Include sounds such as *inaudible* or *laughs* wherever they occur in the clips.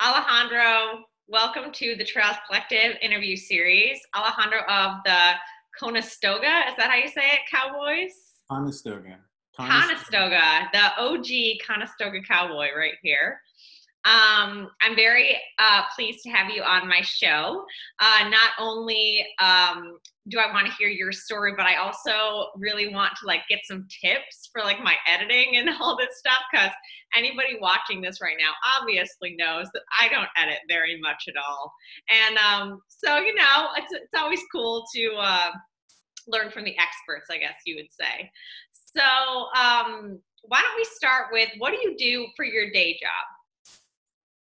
Alejandro, welcome to the Trails Collective interview series. Alejandro of the Conestoga, is that how you say it, Cowboys? Conestoga. Conestoga, the OG Conestoga Cowboy right here. Um, I'm very uh, pleased to have you on my show. Uh, not only um, do I want to hear your story, but I also really want to like get some tips for like my editing and *laughs* all this stuff because anybody watching this right now obviously knows that I don't edit very much at all. And um, so you know, it's it's always cool to uh, learn from the experts, I guess you would say. So um, why don't we start with what do you do for your day job?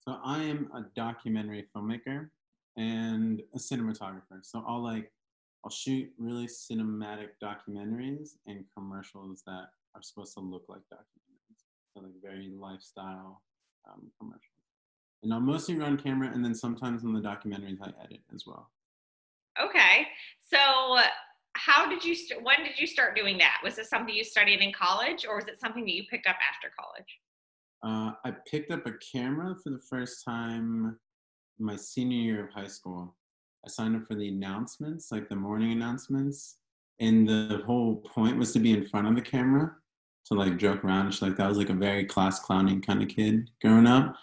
So I am a documentary filmmaker and a cinematographer. So I'll like I'll shoot really cinematic documentaries and commercials that are supposed to look like documentaries. So like very lifestyle um, commercials. And I'll mostly run camera and then sometimes in the documentaries I edit as well. Okay. So how did you st- when did you start doing that? Was this something you studied in college or was it something that you picked up after college? Uh, I picked up a camera for the first time my senior year of high school. I signed up for the announcements, like the morning announcements, and the whole point was to be in front of the camera to like joke around. Like that was like a very class clowning kind of kid growing up.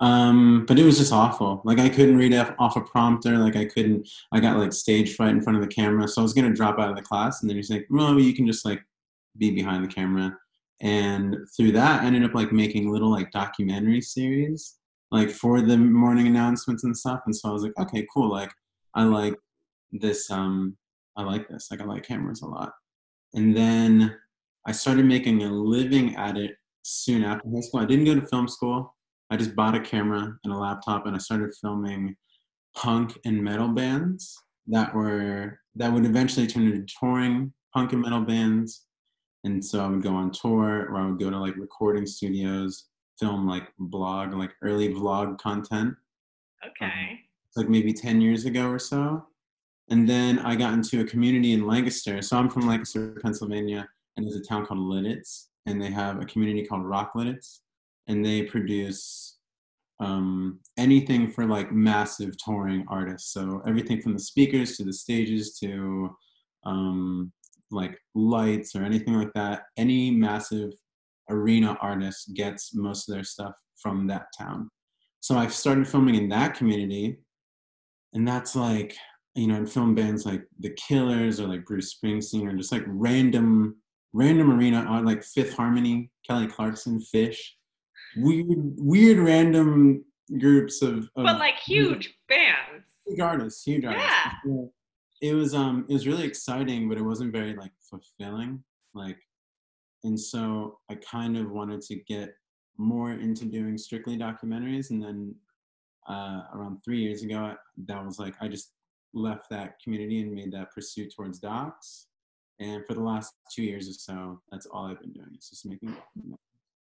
Um, but it was just awful. Like I couldn't read off a prompter. Like I couldn't. I got like stage fright in front of the camera, so I was gonna drop out of the class. And then he's like, "Well, you can just like be behind the camera." And through that I ended up like making little like documentary series like for the morning announcements and stuff. And so i was like okay cool like i like this um i like this like i like cameras a lot. And then i started making a living at it soon after high school. I didn't go to film school. I just bought a camera and a laptop and i started filming punk and metal bands that were that would eventually turn into touring punk and metal bands and so I would go on tour or I would go to like recording studios, film like blog, like early vlog content. Okay. Um, like maybe 10 years ago or so. And then I got into a community in Lancaster. So I'm from Lancaster, Pennsylvania, and there's a town called Lititz, and they have a community called Rock Lititz, and they produce um, anything for like massive touring artists. So everything from the speakers to the stages to um, like lights or anything like that, any massive arena artist gets most of their stuff from that town. So I've started filming in that community, and that's like, you know, in film bands like The Killers or like Bruce Springsteen or just like random, random arena on like Fifth Harmony, Kelly Clarkson, Phish, weird, weird random groups of, of but like huge bands, huge artists, huge artists. Yeah it was um it was really exciting but it wasn't very like fulfilling like and so i kind of wanted to get more into doing strictly documentaries and then uh, around three years ago that was like i just left that community and made that pursuit towards docs and for the last two years or so that's all i've been doing just making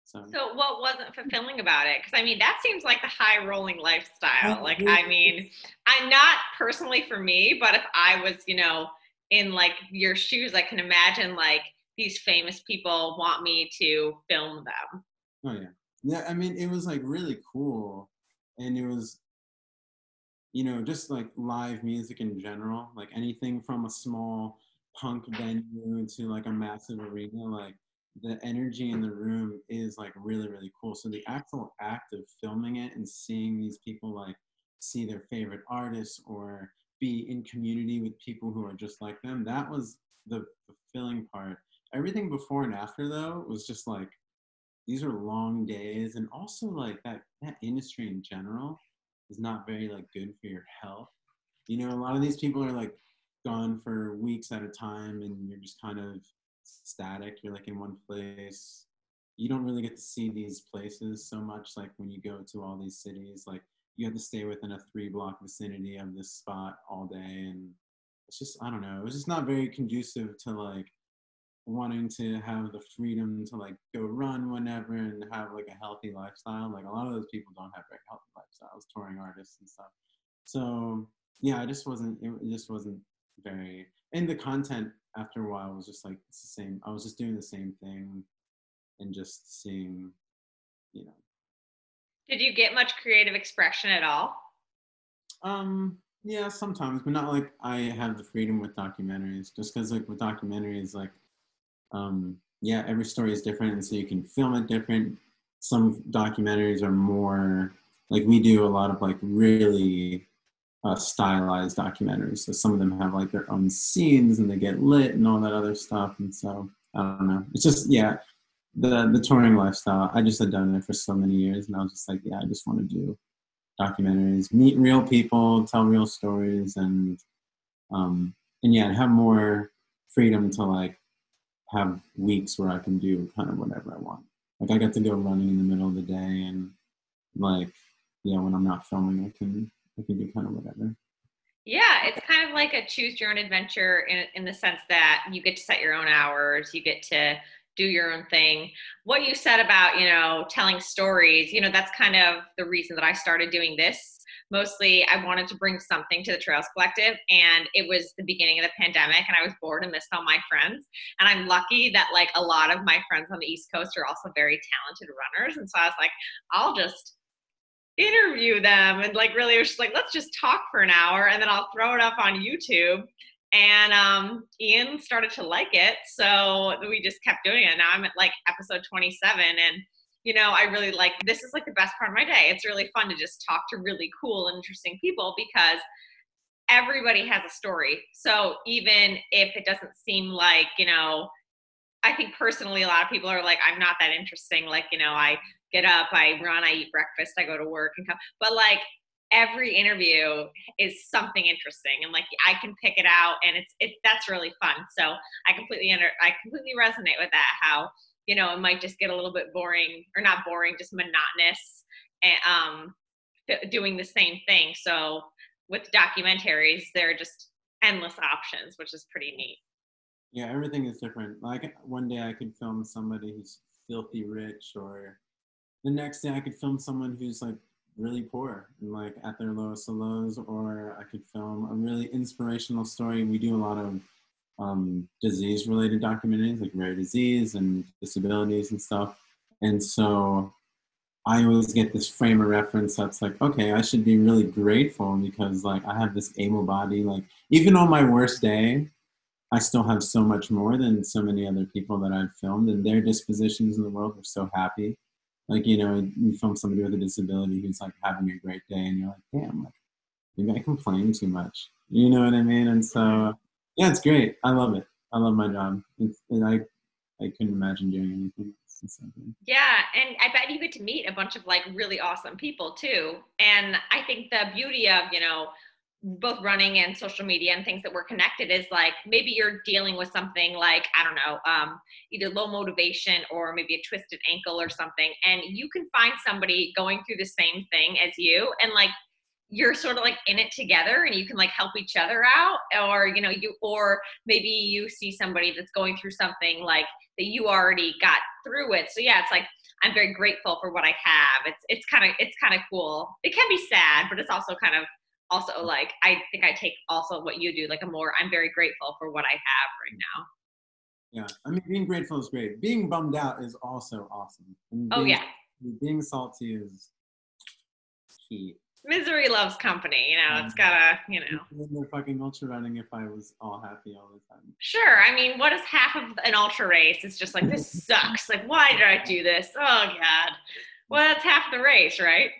so, so what wasn't fulfilling about it? Because I mean, that seems like the high rolling lifestyle. *laughs* Like, I mean, I'm not personally for me, but if I was, you know, in like your shoes, I can imagine like these famous people want me to film them. Oh yeah, yeah. I mean, it was like really cool, and it was, you know, just like live music in general. Like anything from a small punk venue to like a massive arena, like the energy in the room is like really really cool. So the actual act of filming it and seeing these people like see their favorite artists or be in community with people who are just like them that was the fulfilling part. Everything before and after though was just like these are long days. And also like that that industry in general is not very like good for your health. You know a lot of these people are like gone for weeks at a time and you're just kind of static. You're like in one place. You don't really get to see these places so much. Like when you go to all these cities, like you have to stay within a three block vicinity of this spot all day. And it's just, I don't know, it's just not very conducive to like wanting to have the freedom to like go run whenever and have like a healthy lifestyle. Like a lot of those people don't have very healthy lifestyles, touring artists and stuff. So yeah, I just wasn't, it just wasn't very, and the content after a while, was just like it's the same. I was just doing the same thing and just seeing, you know. Did you get much creative expression at all? Um, yeah, sometimes, but not like I have the freedom with documentaries. Just because, like, with documentaries, like, um, yeah, every story is different, and so you can film it different. Some documentaries are more like we do a lot of like really uh, stylized documentaries. So some of them have like their own scenes and they get lit and all that other stuff. And so I don't know. It's just yeah, the the touring lifestyle. I just had done it for so many years, and I was just like, yeah, I just want to do documentaries, meet real people, tell real stories, and um, and yeah, have more freedom to like have weeks where I can do kind of whatever I want. Like I get to go running in the middle of the day, and like yeah, when I'm not filming, I can I can do kind of whatever. Yeah, it's kind of like a choose your own adventure in, in the sense that you get to set your own hours, you get to do your own thing. What you said about, you know, telling stories, you know, that's kind of the reason that I started doing this. Mostly, I wanted to bring something to the Trails Collective, and it was the beginning of the pandemic, and I was bored and missed all my friends. And I'm lucky that, like, a lot of my friends on the East Coast are also very talented runners. And so I was like, I'll just interview them and like really it was just like let's just talk for an hour and then i'll throw it up on youtube. And um, ian started to like it so we just kept doing it. Now i'm at like episode 27 and you know i really like this is like the best part of my day. It's really fun to just talk to really cool and interesting people because everybody has a story. So even if it doesn't seem like you know i think personally a lot of people are like i'm not that interesting. Like you know i get up, I run, I eat breakfast, I go to work and come. But like every interview is something interesting and like I can pick it out and it's it that's really fun. So I completely under I completely resonate with that how you know it might just get a little bit boring or not boring just monotonous and um doing the same thing. So with documentaries there are just endless options which is pretty neat. Yeah, everything is different. Like one day I could film somebody who's filthy rich or the next day I could film someone who's like really poor and like at their lowest of lows, or I could film a really inspirational story. We do a lot of um, disease related documentaries like rare disease and disabilities and stuff. And so I always get this frame of reference that's like, okay, I should be really grateful because like I have this able body. Like even on my worst day, I still have so much more than so many other people that I've filmed, and their dispositions in the world are so happy like you know you film somebody with a disability who's like having a great day and you're like damn like maybe i complain too much. You know what i mean? And so yeah it's great. I love it. I love my job. It's, and i i couldn't imagine doing anything else yeah and i bet you get to meet a bunch of like really awesome people too. And i think the beauty of you know both running and social media and things that we're connected is like maybe you're dealing with something like i don't know um, either low motivation or maybe a twisted ankle or something and you can find somebody going through the same thing as you and like you're sort of like in it together and you can like help each other out or you know you or maybe you see somebody that's going through something like that you already got through it so yeah it's like i'm very grateful for what i have. It's it's kind of it's kind of cool. It can be sad but it's also kind of also like I think I take also what you do like a more I'm very grateful for what I have right mm. now. Yeah, I mean being grateful is great. Being bummed out is also awesome. And oh yeah. Being salty is key. Misery loves company, you know. It's mm-hmm. gotta, you know. They're fucking ultra running if I was all happy all the time. Sure. I mean, what is half of an ultra race? It's just like this *laughs* sucks. Like, why did I do this? Oh God. Well, that's half the race, right?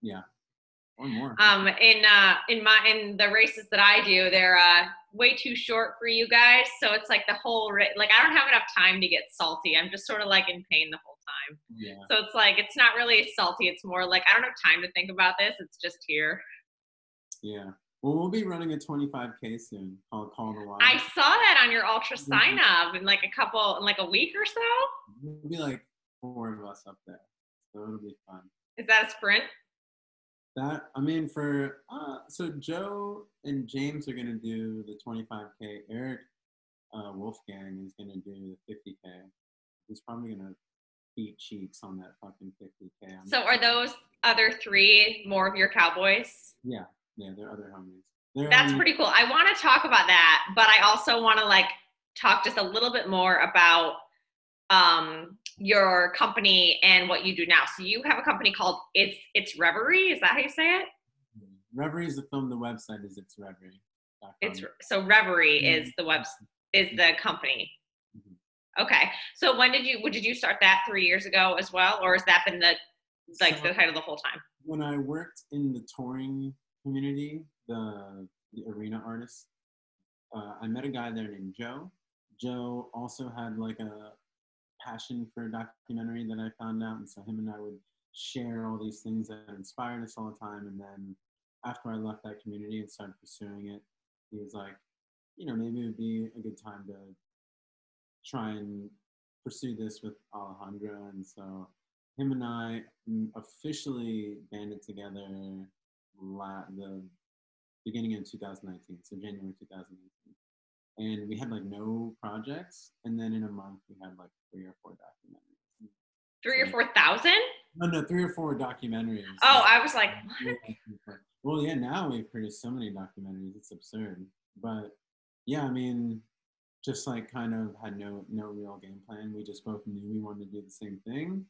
Yeah or more. Um, in uh, in my in the races that I do, they're uh, way too short for you guys. So it's like the whole ra- like I don't have enough time to get salty. I'm just sort of like in pain the whole time. Yeah. So it's like it's not really salty. It's more like I don't have time to think about this. It's just here. Yeah. Well, we'll be running a 25k soon called Call the Wild. I saw that on your ultra sign up in like a couple, in like a week or so. There'll be like four of us up there, so it'll be fun. Is that a sprint? That I mean, for uh, so Joe and James are gonna do the 25k. Eric uh, Wolfgang is gonna do the 50k. He's probably gonna beat cheeks on that fucking 50k. I'm so are those other three more of your cowboys? Yeah, yeah, they're other homies. They're That's pretty cool. I want to talk about that, but I also want to like talk just a little bit more about um your company and what you do now. So you have a company called It's It's Reverie. Is that how you say it? Reverie is the film. The website is It's Reverie. It's so Reverie mm-hmm. is the web is the company. Mm-hmm. Okay. So when did you did you start that three years ago as well, or has that been the like so the title the whole time? When I worked in the touring community, the the arena artists, uh, I met a guy there named Joe. Joe also had like a passion for documentary that I found out, and so him and I would share all these things that inspired us all the time. And then after I left that community and started pursuing it, he was like, you know, maybe it would be a good time to try and pursue this with Alejandra. And so him and I mm, officially banded together la- the beginning of 2019, so January 2019. And we had like no projects, and then in a month we had like three or four documentaries. Three or four thousand? No, no, three or four documentaries. Oh, I was like, what? Well, yeah, now we've produced so many documentaries, it's absurd. But yeah, I mean, just like kind of had no no real game plan. We just both knew we wanted to do the same thing,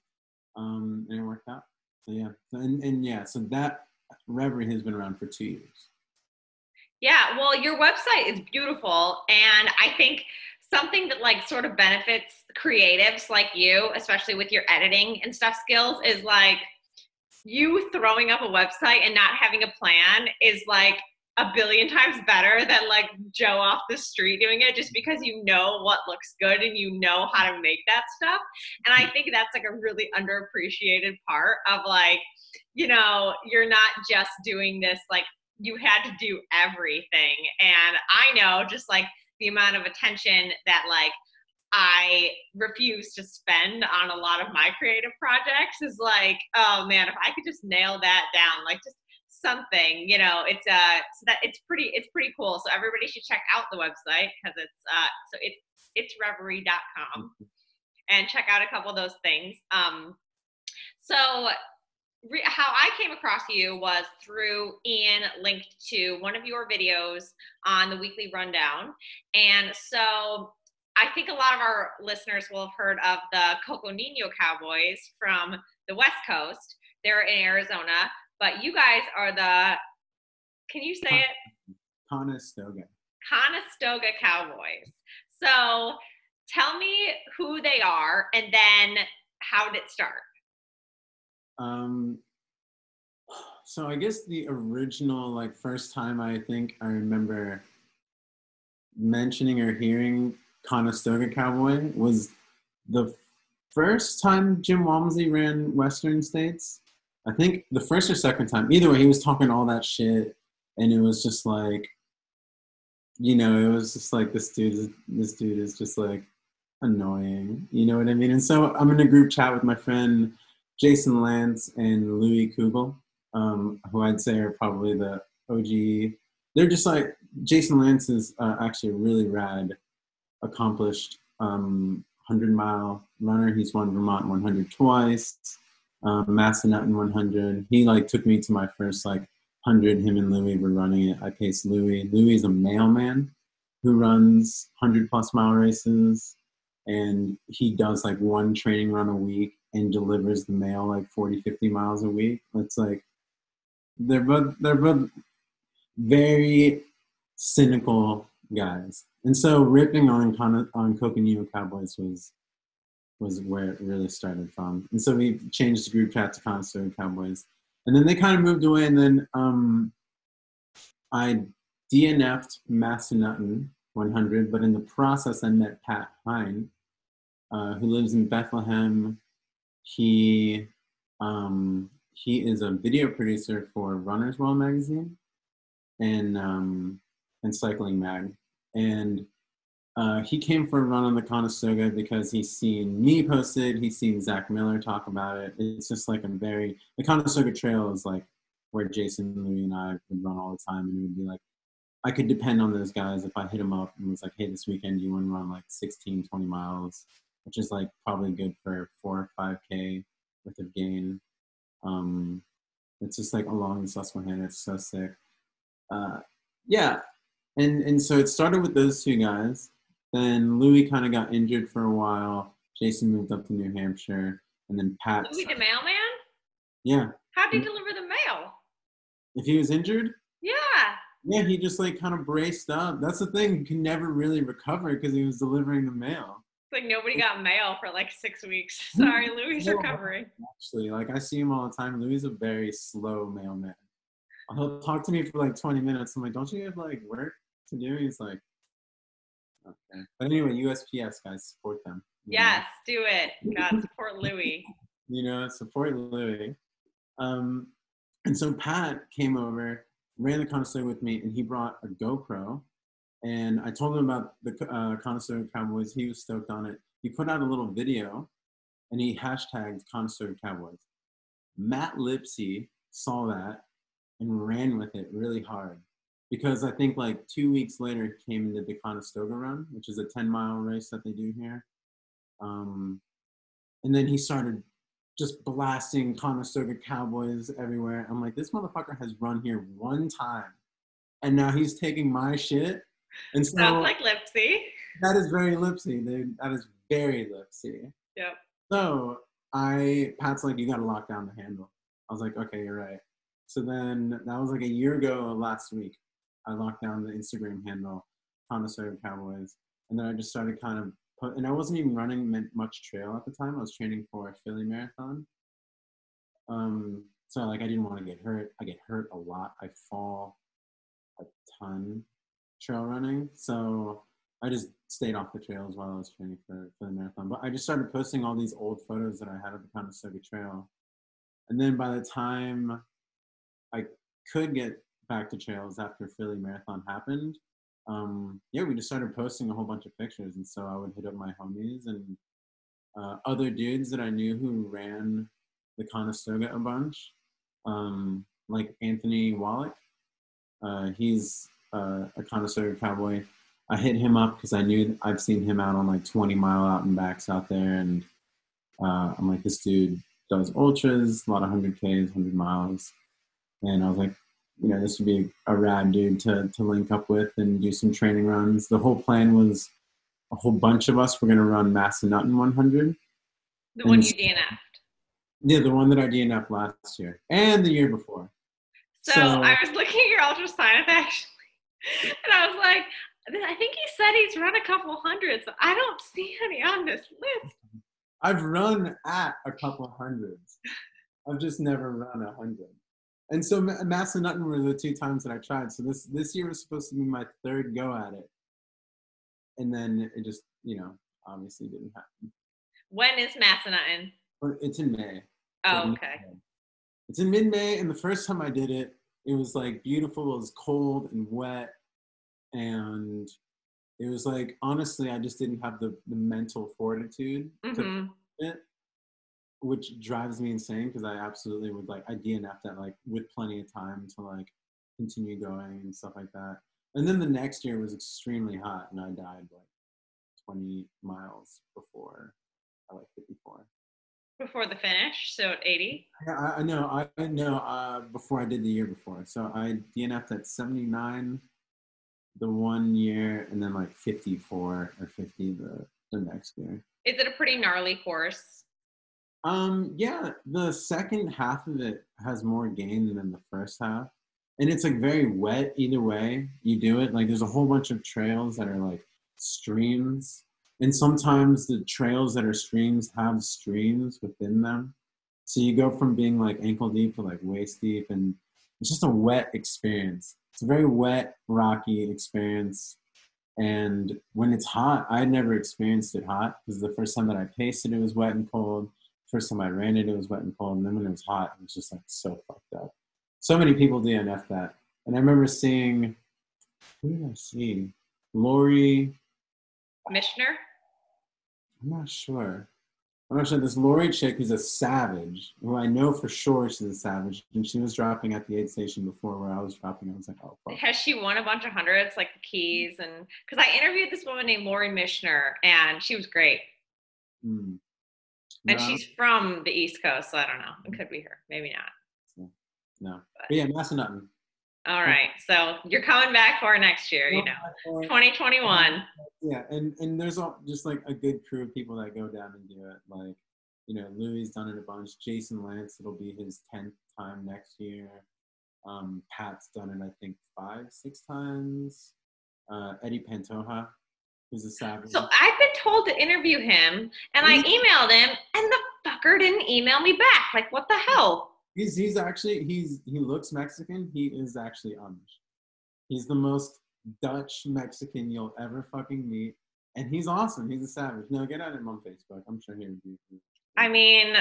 um, and it worked out. So yeah, and and yeah, so that Reverie has been around for two years. Yeah, well, your website is beautiful, and I think something that like sort of benefits creatives like you, especially with your editing and stuff skills, is like you throwing up a website and not having a plan is like a billion *laughs* times better than like Joe off the street doing it just because you know what looks good and you know how to make that stuff. And I think that's like a really underappreciated part of like, you know, you're not just doing this like you had to do everything. And I know just like the amount of attention that like I refuse to spend on a lot of my creative projects is like, oh man, if I could just nail that down, like just something, you know, it's uh so that it's pretty it's pretty cool. So everybody should check out the website because it's uh so it's it's reverie.com and check out a couple of those things. Um so re- how I came across you was through Ian linked to one of your videos on the weekly rundown. And so I think a lot of our listeners will have heard of the Coconino Cowboys from the West Coast. They're in Arizona, but you guys are the, can you say it? Conestoga. Conestoga Cowboys. So tell me who they are and then how did it start? Um, so I guess the original, like, first time I think I remember mentioning or hearing Conestoga Cowboy was the first time Jim Walmsley ran Western States. I think the first or second time. Either way, he was talking all that shit, and it was just like, you know, it was just like this dude. This dude is just like annoying. You know what I mean? And so I'm in a group chat with my friend Jason Lance and Louis Kugel, um, who I'd say are probably the OG. They're just like Jason Lance is uh, actually a really rad accomplished um, 100 mile runner. He's won Vermont 100 twice, um, Massanutten 100. He like took me to my first like 100. Him and Louis were running it. I paced Louis. Louis is a mailman who runs 100 plus mile races, and he does like one training run a week and delivers the mail like 40, 50 miles a week. It's like they're both they're both very cynical guys. And so ripping on on Coconino Cowboys was was where it really started from. And so we changed the group chat to Conestoga Cowboys. And then they kind of moved away and then um, I DNF'd Massanutten 100, but in the process I met Pat Hine, uh, who lives in Bethlehem. He um, he is a video producer for Runner's World magazine and um, and Cycling Mag and uh, he came for a run on the Conestoga because he's seen me post it. He's seen Zach Miller talk about it. It's just like a very the Conestoga Trail is like where Jason, Louie and I would run all the time, and it would be like I could depend on those guys if I hit them up and was like, hey, this weekend you want to run like 16, 20 miles, which is like probably good for four or five k worth of gain. Um, it's just like along the Susquehanna. It's so sick. Uh, yeah, and and so it started with those two guys. Then Louis kind of got injured for a while. Jason moved up to New Hampshire, and then Pat. Louis the mailman? Yeah. How'd he deliver the mail? If he was injured, Yeah. yeah, he just like kind of braced up. That's the thing. He can never really recover because he was delivering the mail. Like nobody got mail for like six weeks. *laughs* Sorry, Louis No. recovering. Actually, like I see him all the time. Louis is a very slow mailman. He'll talk to me for like 20 minutes. I'm like, don't you have like work to do? He's like, okay. But anyway, USPS guys, support them. you know? Yes, do it. God support Louis. *laughs* you know, support Louis. Um, and so Pat came over, ran the Conestoga with me, and he brought a GoPro. And I told him about the uh, Conestoga cowboys. He was stoked on it. He put out a little video, and he hashtagged Conestoga cowboys. Matt Lipsy saw that and ran with it really hard because I think like two weeks later he came into the Conestoga Run, which is a 10 mile race that they do here. Um, and then he started just blasting Conestoga Cowboys everywhere. I'm like, this motherfucker has run here one time, and now he's taking my shit. And so Sounds like Lipsy. that is very lipsy. That is very lipsy. Yep. So I, Pat's like, you gotta lock down the handle. I was like, okay, you're right. So then that was like a year ago last week. I locked down the Instagram handle, Conestoga Cowboys, and then I just started kind of put. And I wasn't even running much trail at the time. I was training for a Philly marathon. Um, so like I didn't want to get hurt. I get hurt a lot. I fall a ton trail running. So I just stayed off the trails while I was training for, for the marathon. But I just started posting all these old photos that I had of the Conestoga Trail. And then by the time I could get back to trails after Philly Marathon happened, um, yeah, we just started posting a whole bunch of pictures. And so I would hit up my homies and uh, other dudes that I knew who ran the Conestoga a bunch, um, like Anthony Wallach. Uh, he's uh, a Conestoga cowboy. I hit him up because I knew I've seen him out on like 20 mile out and backs out there, and uh, I'm like, this dude does ultras, a lot of 100ks, 100 miles, and I was like, you know, this would be a rad dude to to link up with and do some training runs. The whole plan was a whole bunch of us were gonna run Massanutten 100. The one you DNF'd. Yeah, the one that I DNF'd last year and the year before. So, So- I was looking at your ultra sign actually, *laughs* and I was like, I think he said he's run a couple hundreds. so I don't see any on this list. *laughs* I've run at a couple hundreds. I've just never run a hundred. And so Ma- Massanutten were the two times that I tried. So this this year was supposed to be my third go at it, and then it just you know obviously didn't happen. When is Massanutten? It's in May. Oh, okay. It's in mid May, and the first time I did it, it was like beautiful. It was cold and wet, and it was like honestly, I just didn't have the the mental fortitude to hmm it, which drives me insane because I absolutely would like I DNF'd that like with plenty of time to like continue going and stuff like that. And then the next year was extremely hot and I died like 20 miles before I like 54. Before the finish, so at 80. Yeah, I, I know. I I know. Uh, before I did the year before, so I DNF'd at 79 the one year, and then like 54 or 50 the the next year. Is it a pretty gnarly course? Um, yeah, the second half of it has more gain than the first half. And it's like very wet either way you do it. Like there's a whole bunch of trails that are like streams. And sometimes the trails that are streams have streams within them. So you go from being like ankle deep to like waist deep and it's just a wet experience. It's a very wet, rocky experience. And when it's hot, I never experienced it hot because the first time that I paced it, it was wet and cold first time I ran it, it was wet and cold, and then when it was hot, it was just like so fucked up. So many people DNF that, and I remember seeing, who did I see? Lori. Mishner? I'm not sure. I'm not sure. This Lori chick who's a savage, who I know for sure she's a savage, and she was dropping at the aid station before where I was dropping. I was like, oh fuck. Has she won a bunch of hundreds, like the keys? And because I interviewed this woman named Lori Mishner, and she was great. Hmm. And she's from the East Coast, so I don't know. It could be her, maybe not. no. But yeah, Massanutten. All right. So you're coming back for next year, you know, 2021. Yeah, and and there's all just like a good crew of people that go down and do it. Like, you know, Louis done it a bunch. Jason Lance, it'll be his tenth time next year. Um, Pat's done it, I think, five, six times. Uh, Eddie Pantoja, who's a savage. So I've been told to interview him, and I emailed him, and the fucker didn't email me back. Like, what the hell? He's he's actually he's he looks Mexican. He is actually Amish. He's the most Dutch Mexican you'll ever fucking meet, and he's awesome. He's a savage. No, get at him on Facebook. I'm sure he would be. I mean,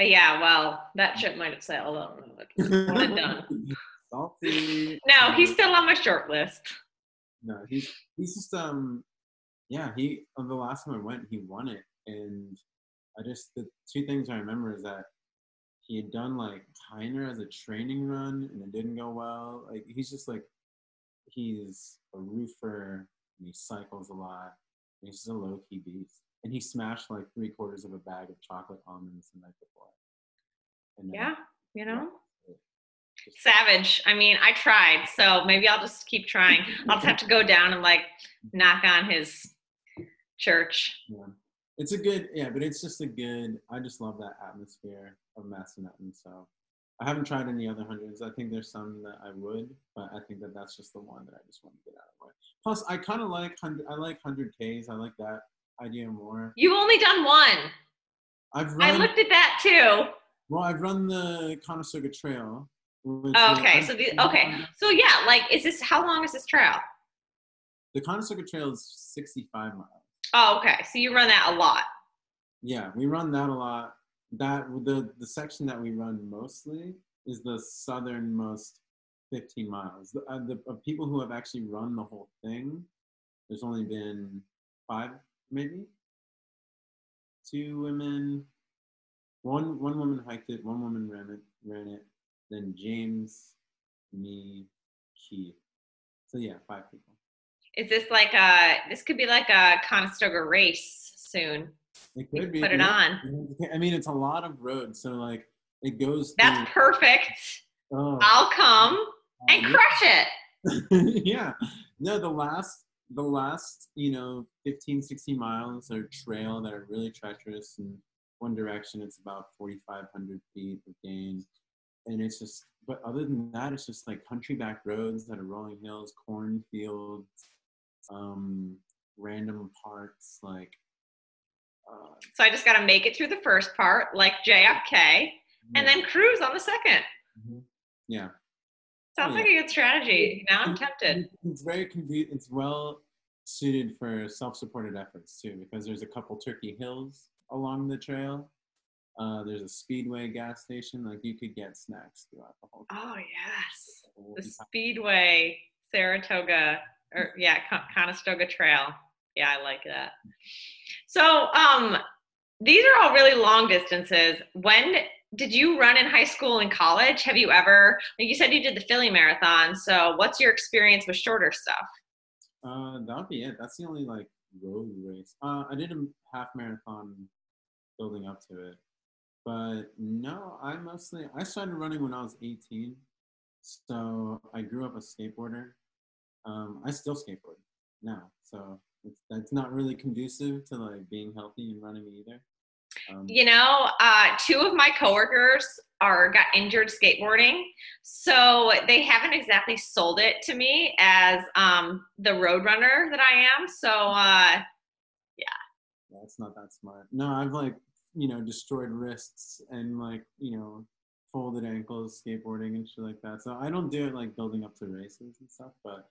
yeah. Well, that ship might have sailed. I don't *laughs* done. Salty. No, he's still on my short list. No, he's he's just um, yeah. He on the last time I went, he won it, and I just the two things I remember is that he had done like Hyner as a training run and it didn't go well. Like he's just like he's a roofer and he cycles a lot. He's just a low key beast. And he smashed like three quarters of a bag of chocolate almonds the night before. And yeah, you know. Savage. I mean, I tried, so maybe I'll just keep trying. I'll just have to go down and like knock on his church. Yeah it's a good yeah but it's just a good i just love that atmosphere of massanutten so i haven't tried any other hundreds. I think there's some that i would but i think that that's just the one that i just want to get out of the way. Plus i kind of like hundred. i like 100 ks. I like that idea more. You've only done one. I've run, i looked at that too. Well i've run the conestoga trail oh, okay so the okay. So yeah like is this how long is this trail? The conestoga trail is 65 miles. Oh, okay. So you run that a lot. Yeah, we run that a lot. That the the section that we run mostly is the southernmost 15 miles. The, uh, the of people who have actually run the whole thing, there's only been five, maybe. Two women. One one woman hiked it. One woman ran it. Ran it. Then James, me, Keith. So yeah, five people. Is this like a? This could be like a Conestoga race soon. It could be. Put it on. I mean, it's a lot of roads, so like it goes. That's perfect. Oh. I'll come and crush it. *laughs* yeah. No, the last the last, you know, 15, 16 miles are trail that are really treacherous in one direction. It's about 4,500 feet of gain. And it's just, but other than that, it's just like country back roads that are rolling hills, cornfields, um, random parts like. So I just got to make it through the first part, like JFK, yeah. and then cruise on the 2nd mm-hmm. Yeah. Sounds oh, like a good strategy. Now I'm tempted. It's very convenient. It's well suited for self-supported efforts too, because there's a couple Turkey Hills along the trail. Uh, there's a Speedway gas station. Like you could get snacks throughout the whole. Oh yes, the Speedway Saratoga or yeah, Conestoga Trail. Yeah, I like that. So, um, these are all really long distances. When did you run in high school and college? Have you ever, like you said, you did the Philly Marathon. So, what's your experience with shorter stuff? Uh, that'll be it. That's the only like road race. Uh, I did a half marathon building up to it, but no, I mostly I started running when I was 18. So I grew up a skateboarder um, I still skateboard now, so that's not really conducive to like being healthy and running either. Um, you know, uh, two of my coworkers are got injured skateboarding, so they haven't exactly sold it to me as um, the road runner that I am. So, uh, yeah. That's not that smart. No, I've like you know destroyed wrists and like you know folded ankles skateboarding and shit like that. So I don't do it like building up to races and stuff, but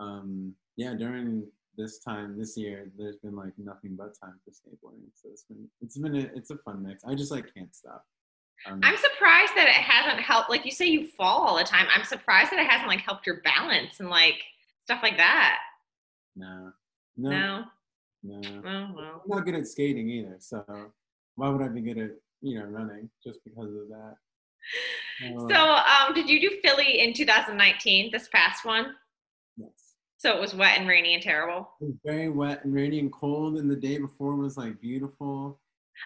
um, yeah, during this time this year, there's been like nothing but time for skateboarding. So it's been it's been a, it's a fun mix. I just like can't stop. Um, I'm surprised that it hasn't helped. Like you say, you fall all the time. I'm surprised that it hasn't like helped your balance and like stuff like that. No. No. No. no. Oh, well. I'm not good at skating either. So why would I be good at you know running just because of that? Uh, so um, did you do Philly in 2019? This past one? Yes. So it was wet and rainy and terrible. It was very wet and rainy and cold, and the day before was like beautiful.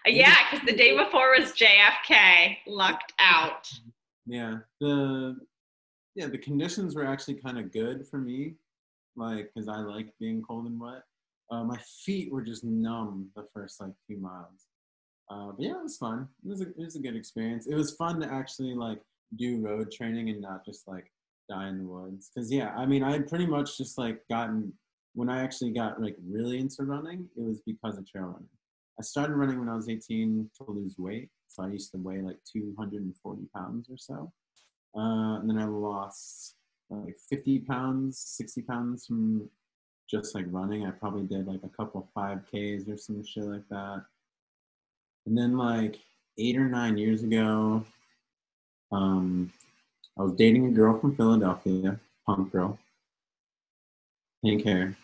Uh, yeah, because the day before was JFK, lucked out. Yeah, the yeah, the conditions were actually kind of good for me, like because I like being cold and wet. Uh, my feet were just numb the first like few miles. Uh, but yeah, it was fun. It was a, it was a good experience. It was fun to actually like do road training and not just like die in the woods. Cause yeah, I mean, I had pretty much just like gotten when I actually got like really into running, it was because of trail running. I started running when I was 18 to lose weight. So I used to weigh like 240 pounds or so. Uh, and then I lost like 50 pounds, 60 pounds from just like running. I probably did like a couple 5Ks or some shit like that. And then like eight or nine years ago, um, I was dating a girl from Philadelphia, punk girl, pink hair.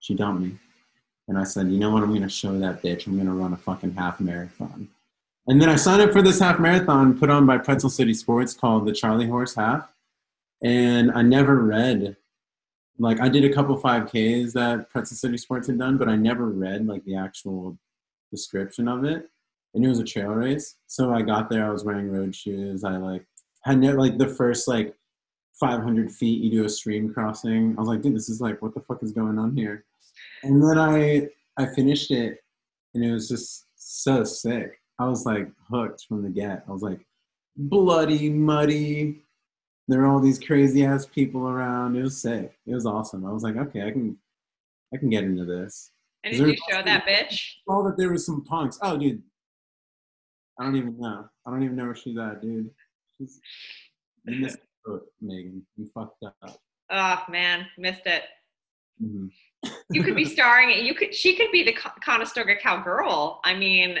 She dumped me. And I said, you know what? I'm going to show that bitch. I'm going to run a fucking half marathon. And then I signed up for this half marathon put on by Pretzel City Sports called the Charlie Horse Half. And I never read, like, I did a couple 5Ks that Pretzel City Sports had done, but I never read, like, the actual description of it. And it was a trail race. So I got there, I was wearing road shoes. I, like, had never, like, the first, like, 500 feet, you do a stream crossing. I was like, dude, this is like, what the fuck is going on here? And then I, I finished it, and it was just so sick. I was like hooked from the get. I was like, bloody, muddy. There were all these crazy ass people around. It was sick. It was awesome. I was like, okay, I can, I can get into this. And did you show that bitch? Oh, that there was some punks. Oh, dude, I don't even know. I don't even know where she's at, dude. You missed it, Megan. You fucked up. Oh man, missed it. Mm-hmm. you could be *laughs* starring it. You could. She could be the Conestoga cowgirl. I mean,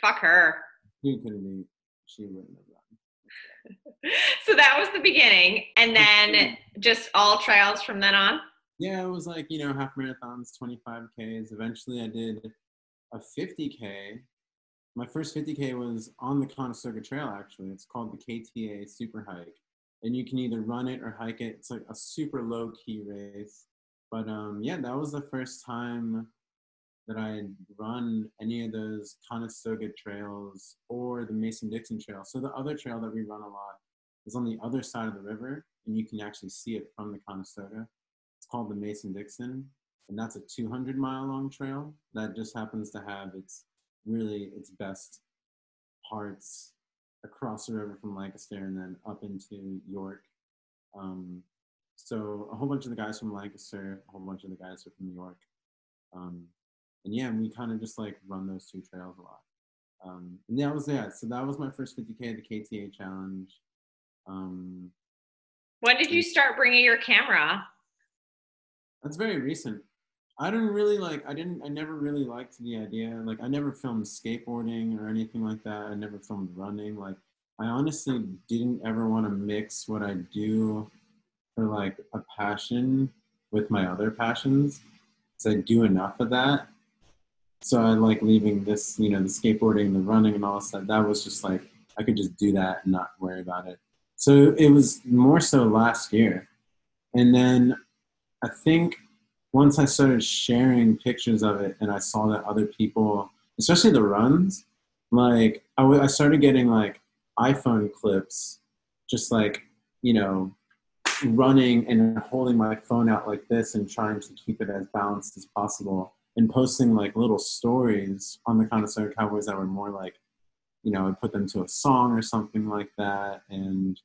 Fuck her. She couldn't be. She wouldn't have run. *laughs* so that was the beginning, and then just all trials from then on. Yeah, it was like you know half marathons, 25ks. Eventually, I did a 50k. My first 50k was on the Conestoga Trail. Actually, it's called the KTA Super Hike, and you can either run it or hike it. It's like a super low key race. But um, yeah, that was the first time that I had run any of those Conestoga trails or the Mason Dixon trail. So the other trail that we run a lot is on the other side of the river, and you can actually see it from the Conestoga. It's called the Mason Dixon, and that's a 200 mile long trail that just happens to have its really its best parts across the river from Lancaster and then up into York. Um, so a whole bunch of the guys from Lancaster, a whole bunch of the guys are from York. Um, and yeah, we kind of just like run those two trails a lot. Um, and that was yeah. So that was my first 50k, the KTA challenge. Um, when did you start bringing your camera? That's very recent. I didn't really like. I didn't. I never really liked the idea. Like, I never filmed skateboarding or anything like that. I never filmed running. Like, I honestly didn't ever want to mix what I do for like a passion with my other passions. Because I do enough of that so I like leaving this, you know, the skateboarding, the running, and all that. That was just like I could just do that and not worry about it. So it was more so last year, and then I think once I started sharing pictures of it, and I saw that other people, especially the runs, like I, w- I started getting like iPhone clips, just like you know, running and holding my phone out like this and trying to keep it as balanced as possible and posting like little stories on the Conestoga Cowboys that were more like, you know, I'd put them to a song or something like that. And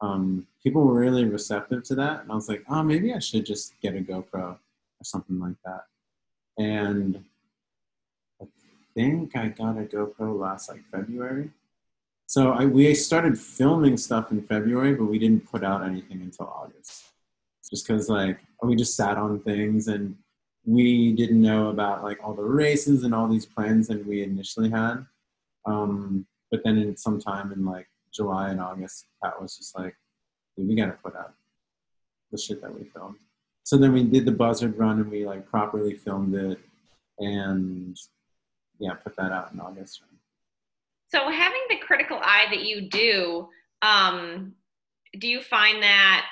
um, people were really receptive to that. And I was like, oh, maybe I should just get a GoPro or something like that. And I think I got a GoPro last like February. So I, we started filming stuff in February, but we didn't put out anything until August. Just because like we just sat on things and we didn't know about like all the races and all these plans that we initially had. Um, but then in sometime in like July and August, Pat was just like, we gotta put out the shit that we filmed. So then we did the buzzard run and we like properly filmed it and yeah, put that out in August. So having the critical eye that you do, um, do you find that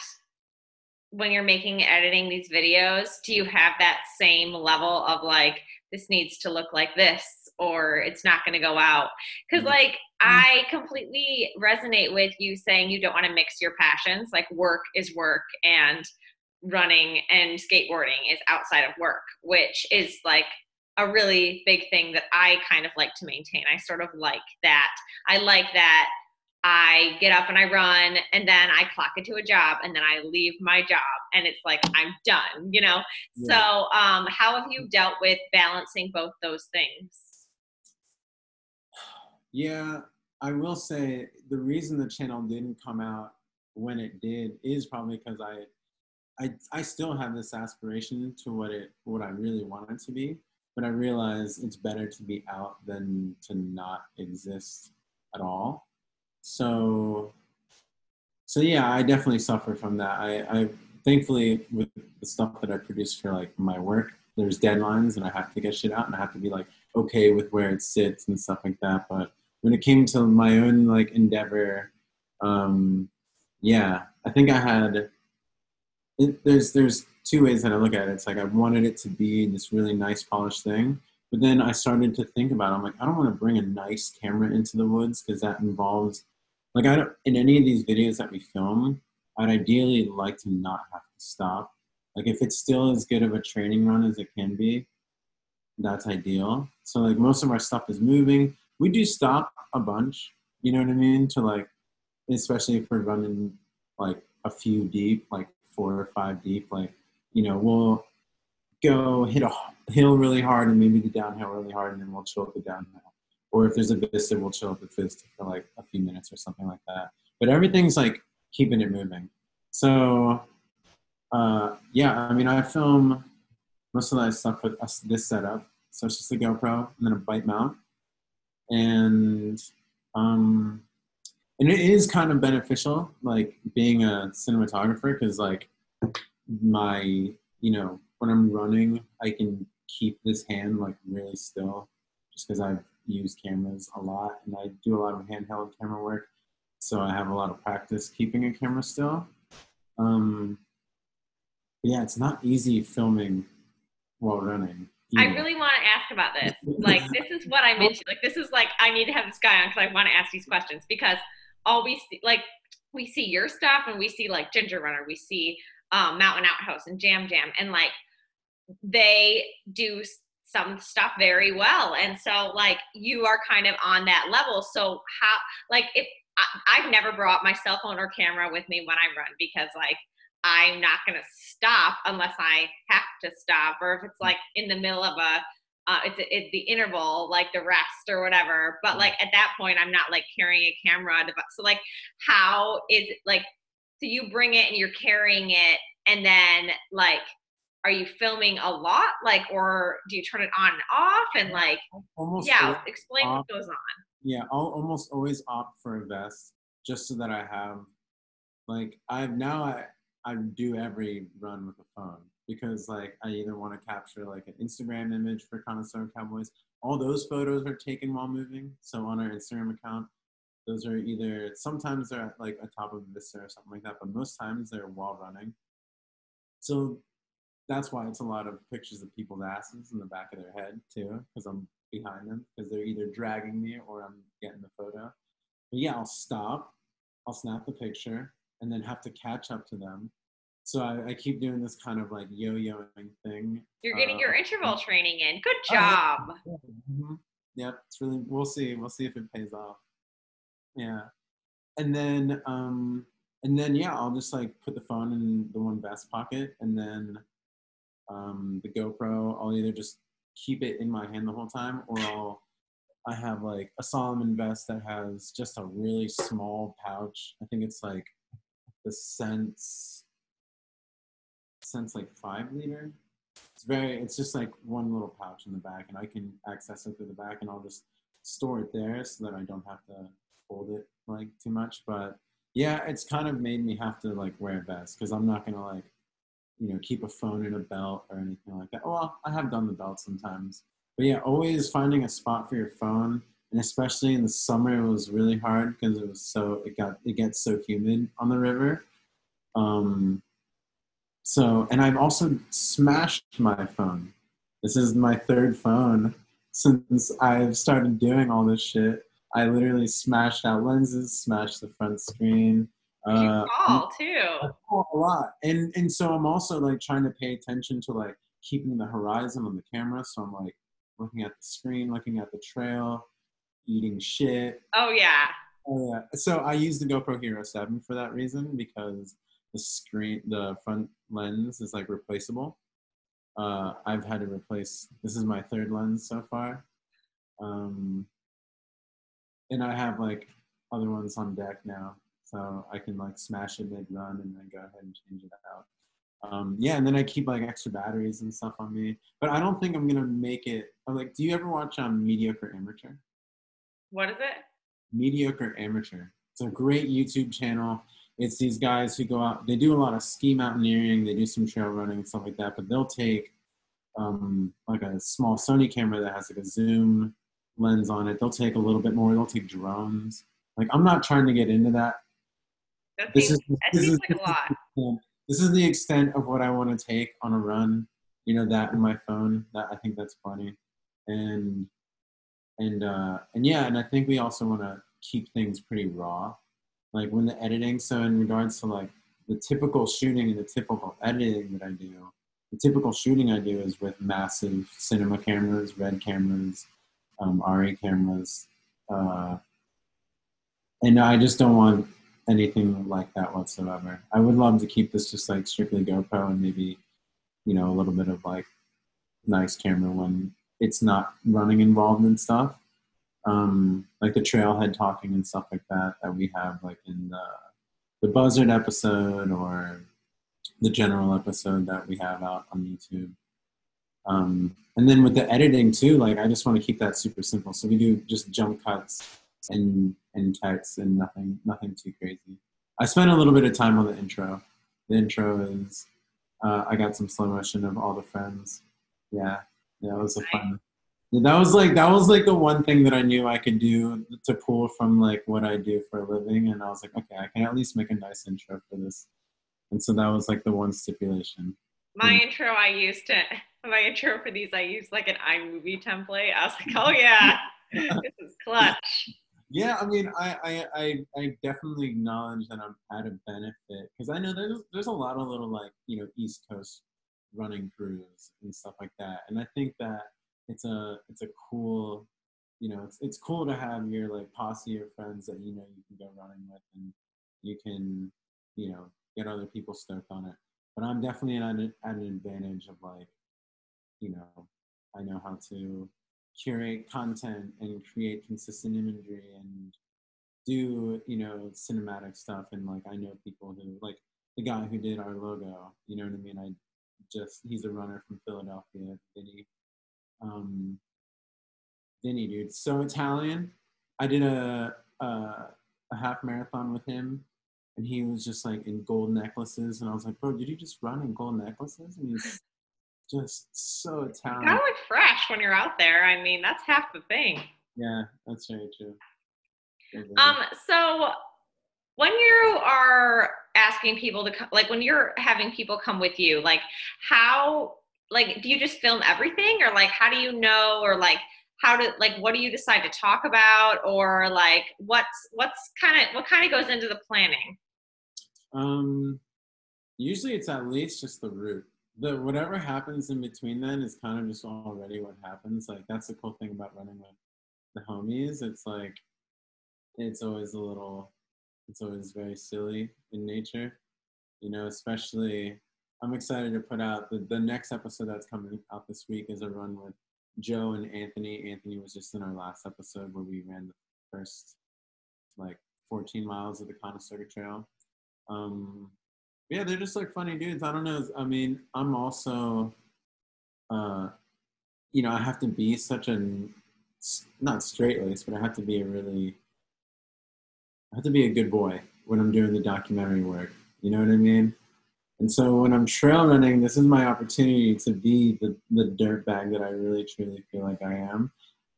when you're making editing these videos do you have that same level of like this needs to look like this or it's not going to go out because mm-hmm. like I completely resonate with you saying you don't want to mix your passions. Like work is work and running and skateboarding is outside of work, which is like a really big thing that I kind of like to maintain. I sort of like that. I like that I get up and I run and then I clock into a job and then I leave my job and it's like I'm done, you know? Yeah. So, um, how have you dealt with balancing both those things? Yeah, I will say the reason the channel didn't come out when it did is probably because I, I, I still have this aspiration to what it, what I really want it to be, but I realize it's better to be out than to not exist at all. So so yeah i definitely suffer from that. I i thankfully with the stuff that i produce for like my work there's deadlines and i have to get shit out and i have to be like okay with where it sits and stuff like that. But when it came to my own like endeavor um yeah i think i had it, there's there's two ways that i look at it it's like i wanted it to be this really nice polished thing but then i started to think about it. i'm like i don't want to bring a nice camera into the woods because that involves like I don't in any of these videos that we film, I'd ideally like to not have to stop. Like if it's still as good of a training run as it can be, that's ideal. So like most of our stuff is moving. We do stop a bunch, you know what I mean? To like especially if we're running like a few deep, like four or five deep, like, you know, we'll go hit a hill really hard and maybe the downhill really hard and then we'll chill the downhill or if there's a vista, we'll chill the vista for like a few minutes or something like that. But everything's like keeping it moving. So uh, yeah, I mean, I film most of that stuff with us, this setup. So it's just a GoPro and then a bite mount, and um, and it is kind of beneficial, like being a cinematographer, because like my you know when I'm running, I can keep this hand like really still, just because I've use cameras a lot, and I do a lot of handheld camera work, so I have a lot of practice keeping a camera still. Um, yeah, it's not easy filming while running. I really want to ask about this. Like, this is what I'm into. Like, this is like I need to have this guy on because I want to ask these questions because all we see, like, we see your stuff and we see like Ginger Runner, we see um, Mountain Outhouse and Jam Jam, and like they do some stuff very well. And so like you are kind of on that level. So how like if I, have never brought my cell phone or camera with me when i run because like i'm not going to stop unless i have to stop or if it's like in the middle of a uh, it's, it's the interval like the rest or whatever but like at that point i'm not like carrying a camera so like how is it like so you bring it and you're carrying it and then like are you filming a lot like or do you turn it on and off and like almost yeah explain opt, what goes on. Yeah i'll almost always opt for a vest just so that i have like i've now i i do every run with a phone because like i either want to capture like an instagram image for Conestoga Cowboys all those photos are taken while moving so on our instagram account those are either sometimes they're at like a top of the vista or something like that but most times they're while running so that's why it's a lot of pictures of people's asses in the back of their head too, because I'm behind them because they're either dragging me or I'm getting the photo. But yeah, I'll stop, I'll snap the picture, and then have to catch up to them. So I, I keep doing this kind of like yo-yoing thing. You're getting uh, your interval training in. Good job. Oh, yeah. mm-hmm. Yep, it's really. We'll see. We'll see if it pays off. Yeah, and then um, and then yeah, I'll just like put the phone in the one vest pocket, and then um, the GoPro, I'll either just keep it in my hand the whole time, or I'll I have like a Salomon vest that has just a really small pouch. I think it's like the Sense Sense like five liter. It's very. It's just like one little pouch in the back, and I can access it through the back, and I'll just store it there so that I don't have to hold it like too much. But yeah, it's kind of made me have to like wear a vest because I'm not gonna like you know, keep a phone in a belt or anything like that. Well, I have done the belt sometimes. But yeah, always finding a spot for your phone. And especially in the summer, it was really hard because it was so, it got, it gets so humid on the river. Um, so, and I've also smashed my phone. This is my third phone since I've started doing all this shit. I literally smashed out lenses, smashed the front screen. Uh, fall too. A lot, and and so I'm also like trying to pay attention to like keeping the horizon on the camera. So I'm like looking at the screen, looking at the trail, eating shit. Oh yeah. Oh yeah. So I use the GoPro Hero 7 for that reason because the screen, the front lens is like replaceable. Uh, I've had to replace. This is my third lens so far, um, and I have like other ones on deck now, so I can like smash it mid run and then go ahead and change it out. Um, yeah, and then I keep like extra batteries and stuff on me, but I don't think I'm gonna make it. or, Like, do you ever watch um, Mediocre Amateur? What is it? Mediocre Amateur. It's a great YouTube channel. It's these guys who go out. They do a lot of ski mountaineering. They do some trail running and stuff like that. But they'll take um, like a small Sony camera that has like a zoom lens on it. They'll take a little bit more. They'll take drones. Like I'm not trying to get into that. That This seems, is this is like a lot. this is the extent of what I want to take on a run. You know that in my phone. That I think that's funny, and and uh, and yeah, and I think we also want to keep things pretty raw, like when the editing. So in regards to like the typical shooting and the typical editing that I do, the typical shooting I do is with massive cinema cameras, red cameras, um, RE cameras, uh, and I just don't want anything like that whatsoever. I would love to keep this just like strictly GoPro and maybe, you know, a little bit of like nice camera when it's not running involved and stuff. Um, like the trailhead talking and stuff like that that we have like in the the buzzard episode or the general episode that we have out on YouTube. Um, and then with the editing too, like I just want to keep that super simple. So we do just jump cuts and and text and nothing nothing too crazy. I spent a little bit of time on the intro. The intro is uh, I got some slow motion of all the friends. Yeah, yeah, it was a fun. That was like that was like the one thing that I knew I could do to pull from like what I do for a living, and I was like, okay, I can at least make a nice intro for this. And so that was like the one stipulation. My Mm. intro, I used to my intro for these. I used like an iMovie template. I was like, oh yeah, *laughs* this is clutch. Yeah, I mean, I I, I, I definitely acknowledge that I'm at a benefit because I know there's there's a lot of little like you know East Coast running crews and stuff like that, and I think that it's a it's a cool you know it's it's cool to have your like posse of friends that you know you can go running with and you can you know get other people stoked on it. But I'm definitely at an, at an advantage of like you know I know how to curate content and create consistent imagery and do you know cinematic stuff. And like I know people who like the guy who did our logo you know what I mean? I just he's a runner from Philadelphia Vinny um Vinny dude so Italian I did a a, a half marathon with him and he was just like in gold necklaces and I was like bro did you just run in gold necklaces and he's just so You Italian gotta look fresh when you're out there. I mean, that's half the thing. Yeah, that's very true. Um, so when you are asking people to come, like when you're having people come with you, like how, like, do you just film everything, or like how do you know, or like how do, like, what do you decide to talk about, or like what's what's kind of what kind of goes into the planning? um, usually it's at least just the route. The whatever happens in between then is kind of just already what happens. Like that's the cool thing about running with the homies. It's like it's always a little, it's always very silly in nature. You know, especially I'm excited to put out the, the next episode that's coming out this week is a run with Joe and Anthony. Anthony was just in our last episode where we ran the first like 14 miles of the Conestoga Trail. Um, yeah, they're just like funny dudes. I don't know. I mean, I'm also, uh, you know, I have to be such a not straight laced, but I have to be a really, I have to be a good boy when I'm doing the documentary work. You know what I mean? And so when I'm trail running, this is my opportunity to be the, the dirt bag that I really truly feel like I am.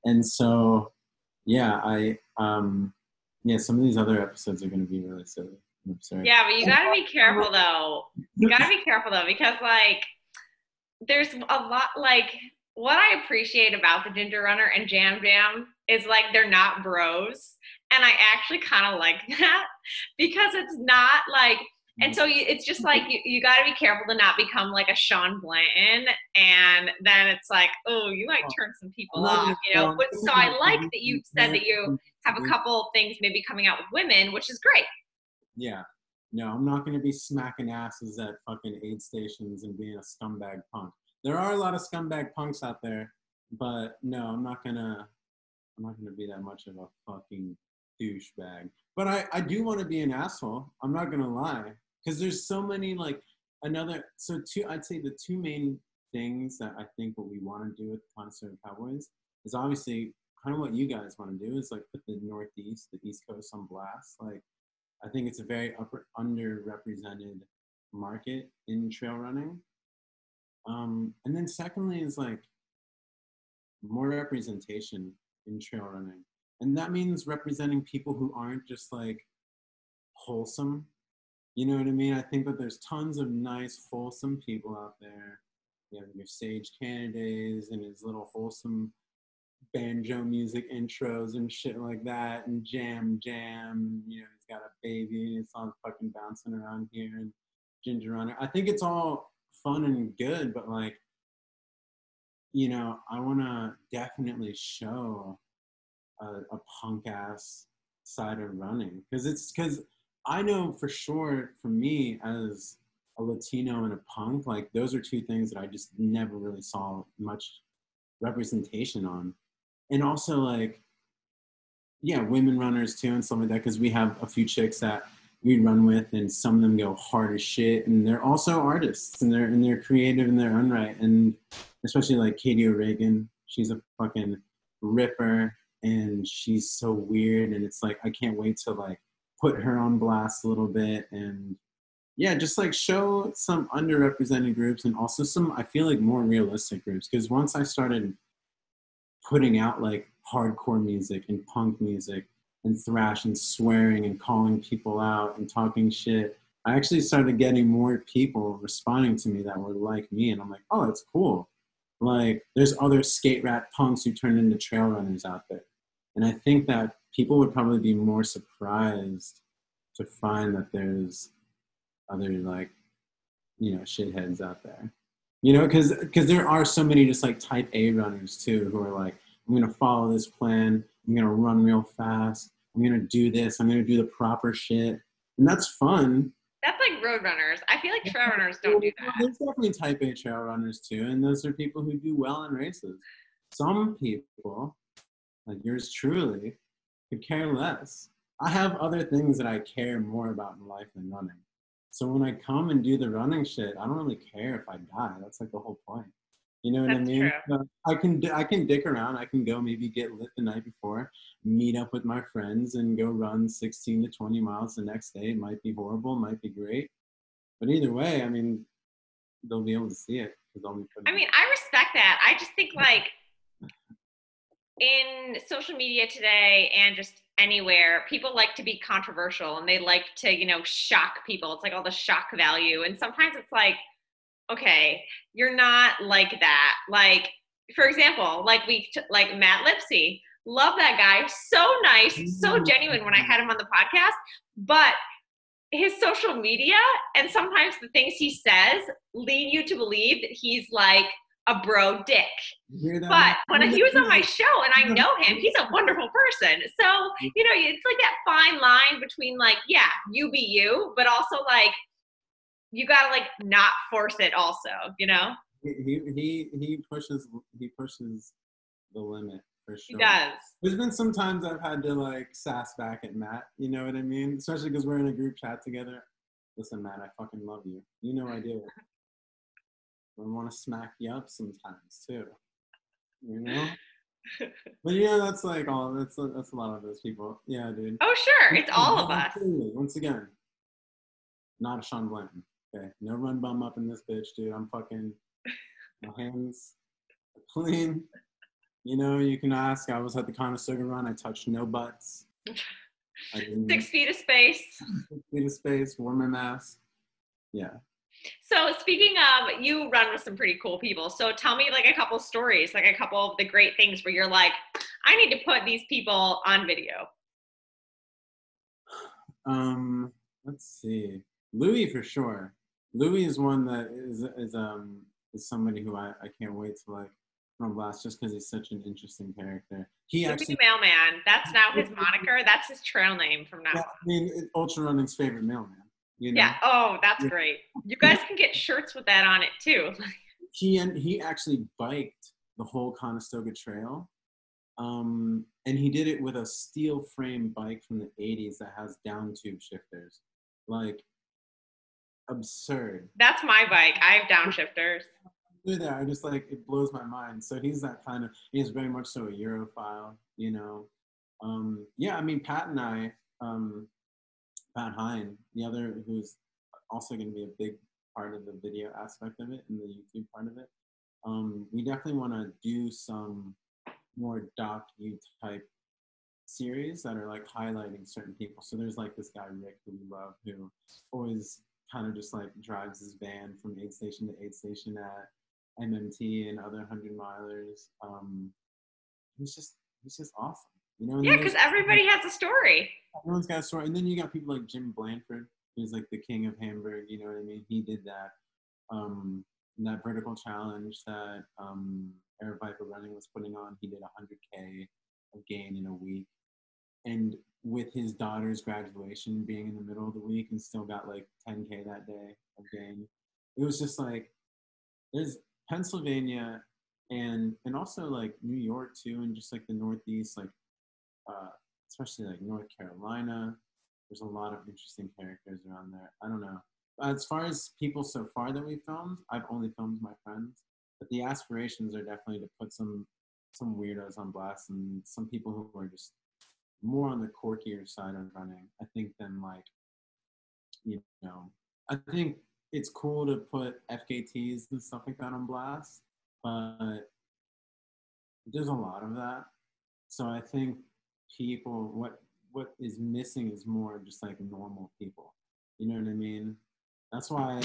And so, yeah, I, um, yeah, some of these other episodes are going to be really silly. I'm sorry. Yeah, but you gotta be careful though. You gotta be careful though because like there's a lot like what I appreciate about the Ginger Runner and Jam Jam is like they're not bros. And I actually kind of like *laughs* that because it's not like, and so you, it's just like you, you got to be careful to not become like a Sean Blanton, and then it's like, oh, you might turn some people off, you know. But so I like that you said that you have a mm-hmm. couple things maybe coming out with women, which is great. Yeah, no, I'm not going to be smacking asses at fucking aid stations and being a scumbag punk. There are a lot of scumbag punks out there, but no, I'm not gonna. I'm not gonna be that much of a fucking douchebag. But I, I do want to be an asshole. I'm not gonna lie, because there's so many like another. So two, I'd say the two main things that I think what we want to do with Conestoga Cowboys is obviously kind of what you guys want to do is like put the Northeast, the East Coast on blast. Like I think it's a very upper, underrepresented market in trail running. Um, and then secondly is like more representation in trail running. And that means representing people who aren't just like wholesome. You know what I mean? I think that there's tons of nice, wholesome people out there. You have your Sage Canadays and his little wholesome banjo music intros and shit like that, and Jam Jam. You know, he's got a baby and it's all fucking bouncing around here, and Ginger Runner. I think it's all fun and good, but like, you know, I want to definitely show a, a punk ass side of running because it's because I know for sure for me as a Latino and a punk, like those are two things that I just never really saw much representation on. And also like yeah women runners too and stuff like that because we have a few chicks that we run with and some of them go hard as shit and they're also artists and they're and they're creative in their own right. And especially like katie o'regan she's a fucking ripper and she's so weird and it's like i can't wait to like put her on blast a little bit and yeah just like show some underrepresented groups and also some i feel like more realistic groups because once i started putting out like hardcore music and punk music and thrash and swearing and calling people out and talking shit. I actually started getting more people responding to me that were like me, and I'm like, oh, it's cool. Like, there's other skate rat punks who turn into trail runners out there, and I think that people would probably be more surprised to find that there's other like, you know, shitheads out there. You know because because there are so many just like type a runners too who are like i'm to follow this plan. I'm to run real fast. I'm to do this. I'm to do the proper shit. And that's fun. That's like road runners. I feel like trail runners don't do that. There's definitely type a trail runners too and those are people who do well in races. Some people like yours truly could care less i have other things that i care more about in life than running so when I come and do the running shit, I don't really care if I die. That's like the whole point. You know what That's I mean? True. I can I can dick around. I can go maybe get lit the night before, meet up with my friends, and go run 16 to 20 miles the next day. It might be horrible, might be great, but either way, I mean, they'll be able to see it because I'll be. I mean, I respect that. I just think like in social media today and just anywhere people like to be controversial and they like to you know shock people. It's like all the shock value. And sometimes it's like okay you're not like that. Like for example like we like matt lipsey love that guy. So nice so mm-hmm. genuine when i had him on the podcast. But his social media and sometimes the things he says lead you to believe that he's like a bro dick. But when he was on my show and I know him, he's a wonderful person. So, you know, it's like that fine line between like, yeah, you be you, but also like you gotta like not force it also, you know? He he he pushes he pushes the limit for sure. He does. There's been some times I've had to like sass back at Matt, you know what I mean? Especially because we're in a group chat together. Listen, Matt, I fucking love you. You know I do. I want to smack you up sometimes too. You know? *laughs* but yeah, that's like all. That's a, that's a lot of those people. Yeah, dude. Oh sure, it's all of us. Once again, not a Sean Blanton. Okay, no run bum up in this bitch, dude. I'm fucking my hands clean. You know, you can ask. I was at the Conestoga run. I touched no butts. *laughs* Six feet of space. *laughs* Six feet of space. Wore my mask. Yeah, so speaking of, you run with some pretty cool people. So tell me like a couple stories, like a couple of the great things where you're like, I need to put these people on video. Um, let's see. Louis for sure. Louis is one that is is um is somebody who I, I can't wait to like from Blast just because he's such an interesting character. He Louis actually Mailman. That's now his *laughs* moniker. That's his trail name from now yeah. I mean ultra running's favorite mailman. You know? Yeah. Oh, that's Yeah. great. You guys can get shirts with that on it too. *laughs* he and he actually biked the whole Conestoga Trail, um, and he did it with a steel frame bike from the '80s that has down tube shifters, like absurd. That's my bike. I have downshifters. Do *laughs* that, I just like it blows my mind. So he's that kind of he's very much so a Europhile, you know. Um, yeah, I mean Pat and I, um, Pat Hine, the other who's also going to be a big part of the video aspect of it and the YouTube part of it. Um, we definitely want to do some more doc you type series that are like highlighting certain people. So there's like this guy Rick who we love who always kind of just like drives his van from aid station to aid station at MMT and other hundred milers. Um, he's just he's just awesome, you know. Yeah, because everybody has a story. everyone's got a story. And then you got people like Jim Blanford, who's like the king of Hamburg. You know what I mean? He did that. Um, that vertical challenge that um, Aravaipa Running was putting on. He did 100k of gain in a week, and with his daughter's graduation being in the middle of the week, and still got like 10k that day of gain. It was just like there's Pennsylvania and and also like New York too, and just like the Northeast, like uh, especially like North Carolina. There's a lot of interesting characters around there. I don't know. As far as people so far that we filmed, I've only filmed my friends, but the aspirations are definitely to put some some weirdos on blast and some people who are just more on the quirkier side of running. I think than like you know. I think it's cool to put FKTs and stuff like that on blast, but there's a lot of that. So I think people what what is missing is more just like normal people. You know what I mean? That's why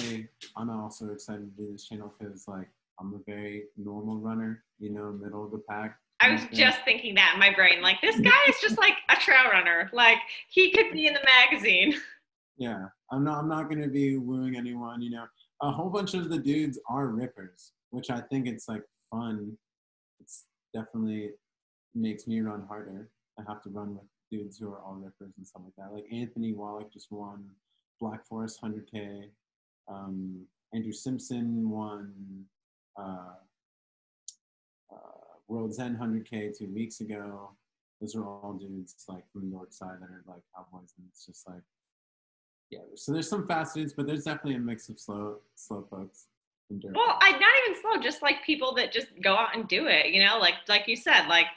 I'm also excited to do this channel because like I'm a very normal runner, you know, middle of the pack. I was kind of thing. just thinking that in my brain. Like, this guy is just like a trail runner. Like, he could be in the magazine. *laughs* Yeah, I'm not. I'm not gonna be wooing anyone. You know, a whole bunch of the dudes are rippers, which I think it's like fun. It's definitely makes me run harder. I have to run with dudes who are all rippers and stuff like that. Like Anthony Wallach just won Black Forest 100K. Um, Andrew Simpson won uh, uh, Worlds End 100K two weeks ago. Those are all dudes like from the North side that are like cowboys, and it's just like yeah, so there's some fast dudes, but there's definitely a mix of slow slow folks. Well, I not even slow, just like people that just go out and do it, you know, like like you said, like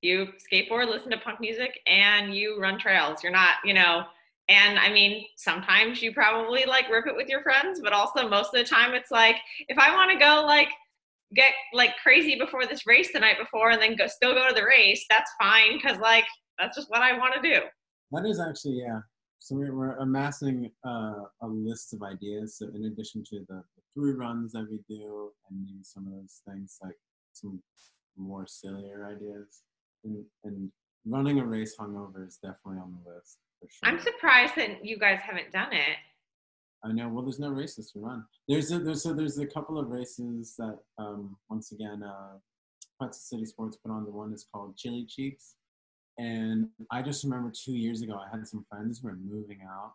you skateboard, listen to punk music, and you run trails. You're not, you know, and I mean, sometimes you probably like rip it with your friends, but also most of the time it's like if I want to go like get like crazy before this race the night before and then go still go to the race, that's fine because like that's just what I want to do. That is actually yeah. So we're, amassing uh, a list of ideas. So in addition to the, the through runs that we do, and maybe some of those things like some more sillier ideas, and, and running a race hungover is definitely on the list for sure. I'm surprised that you guys haven't done it. I know. Well, there's no races to run. There's a, there's so there's a couple of races that um, once again uh, Hudson City Sports put on. The one is called Chili Cheeks, and I just remember two years ago I had some friends who were moving out.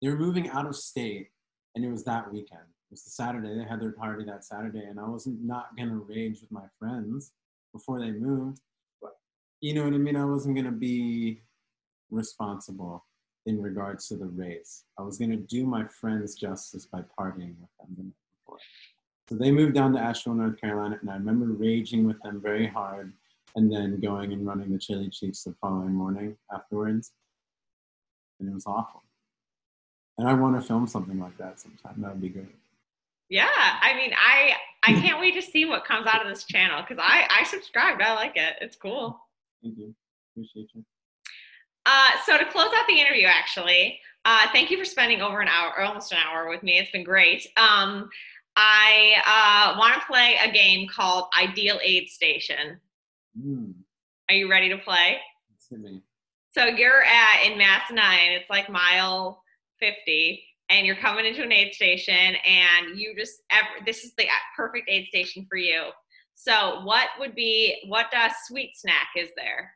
They were moving out of state, and it was that weekend. It was the Saturday. They had their party that Saturday, and I wasn't not gonna rage with my friends before they moved. But you know what I mean. I wasn't gonna be responsible in regards to the race. I was to do my friends justice by partying with them the night before. So they moved down to Asheville, North Carolina, and I remember raging with them very hard and then going and running the Chili Cheeks the following morning afterwards. And it was awful. And I want to film something like that sometime. That would be great. Yeah, I mean, I I can't wait to see what comes out of this channel because I I subscribed. I like it. It's cool. Thank you. Appreciate you. Uh, so to close out the interview, actually, uh, thank you for spending over an hour or almost an hour with me. It's been great. Um, I uh, want to play a game called Ideal Aid Station. Mm. Are you ready to play? So you're at in Massanutten, it's like mile 50, and you're coming into an aid station, and you just ever this is the perfect aid station for you. So what would be what uh, sweet snack is there?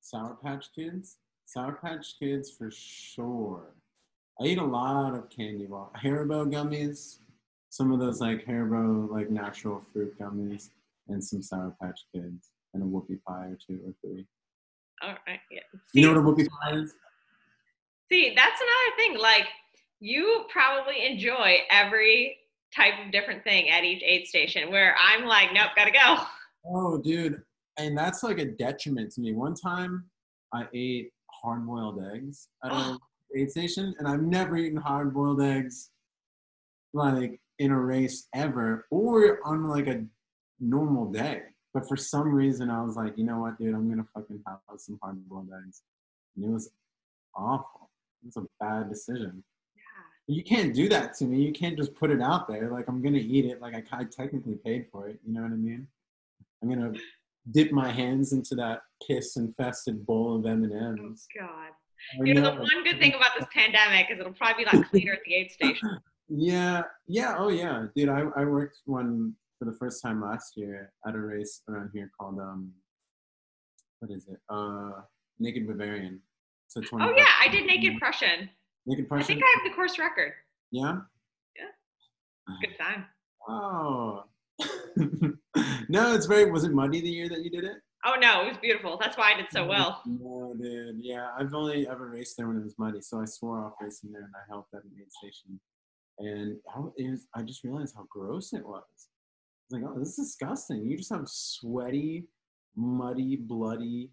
Sour Patch Kids. Sour Patch Kids for sure. I eat a lot of candy bar. Haribo gummies, some of those like Haribo like natural fruit gummies, and some Sour Patch Kids, and a whoopie pie or two or three. All right. Yeah. You know what a whoopie pie is? See, that's another thing. Like, you probably enjoy every type of different thing at each aid station. Where I'm like, nope, gotta go. Oh, dude, and that's like a detriment to me. One time, I ate hard-boiled eggs at a aid station, and I've never eaten hard-boiled eggs like in a race ever, or on like a normal day. But for some reason, I was like, you know what, dude, I'm gonna fucking have some hard-boiled eggs, and it was awful. It was a bad decision. Yeah. You can't do that to me. You can't just put it out there. Like I'm gonna eat it. Like I, I technically paid for it. You know what I mean? I'm gonna dip my hands into that piss-infested bowl of M and M's. Oh. God. You know, the one good thing about this pandemic is it'll probably be a lot cleaner at the aid station. *laughs* Yeah, yeah, oh yeah, dude. I, I worked one for the first time last year at a race around here called um, what is it? Uh, Naked Bavarian. So 20 Oh yeah, I did naked mm-hmm. Prussian. Naked Prussian. I think I have the course record. yeah. Yeah. Good time. Oh. *laughs* no, it's very. Was it muddy the year that you did it? Oh no, it was beautiful. That's why I did so well. *laughs* No, dude. Yeah, I've only ever raced there when it was muddy, so I swore off racing there, and I helped at an aid station. And how it was, I just realized how gross it was. I was like, oh, this is disgusting. You just have sweaty, muddy, bloody,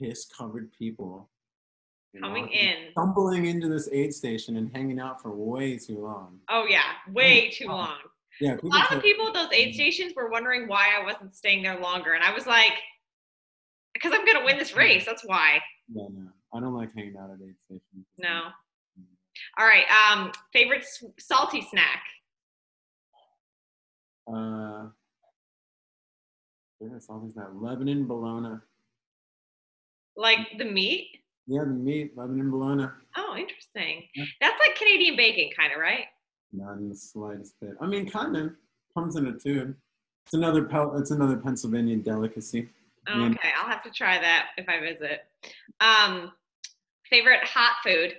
piss-covered people Coming walking- in. stumbling into this aid station and hanging out for way too long. Oh yeah, way too long. Yeah, A lot of people at those aid stations were wondering why I wasn't staying there longer, and I was like, because I'm gonna win this race. That's why. Yeah, no, I don't like hanging out at aid stations. No. All right. Um, favorite s- salty snack. Uh, there's all these that Lebanon bologna. Like the meat. Yeah, the meat, Lebanon bologna. Oh, interesting. Yeah. That's like Canadian bacon, kind of, right? Not in the slightest bit. I mean, kind of comes in a tube. It's another It's another Pennsylvania delicacy. Okay, I'll have to try that if I visit. Um, favorite hot food.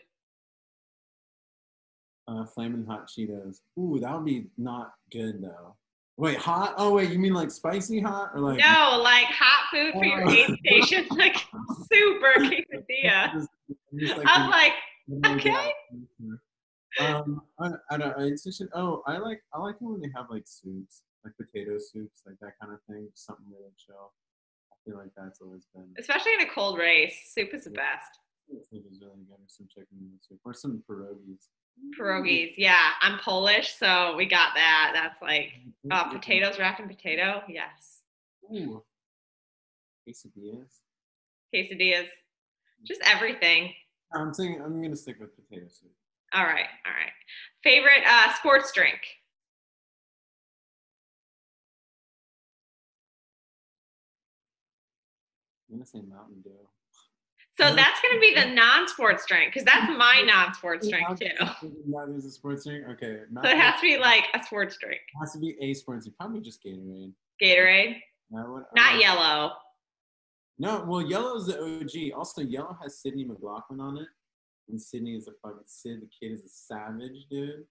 Uh, flaming hot Cheetos. Ooh, that would be not good though. Wait, hot? Oh wait, you mean like spicy hot or like? No, like hot food for your Oh. aid station, *laughs* like super *laughs* quesadilla. Just- just like I'm like, okay. Um, I, I don't. I just oh, I like I like it when they have like soups, like potato soups, like that kind of thing. Something really chill. I feel like that's always been. especially in a cold race, soup is the best. Soup is really good, or some chicken soup, or some pierogies. Mm. Pierogies, yeah. I'm Polish, so we got that. That's like mm, uh, mm, potatoes wrapped in potato. Yes. Ooh. Quesadillas. Quesadillas, just everything. I'm saying I'm gonna stick with potato soup. All right, all right. Favorite uh, sports drink. I'm gonna say Mountain Dew. So that's going to be the non-sports drink because that's my non-sports drink too. Is a sports drink. Okay. So it has to be like a sports drink. It has to be a sports drink. Probably just Gatorade. Gatorade, would, not uh, yellow. No, well, yellow is the OG. Also, yellow has Sydney McLaughlin on it, and Sydney is a fucking Sid. The kid is a savage, dude.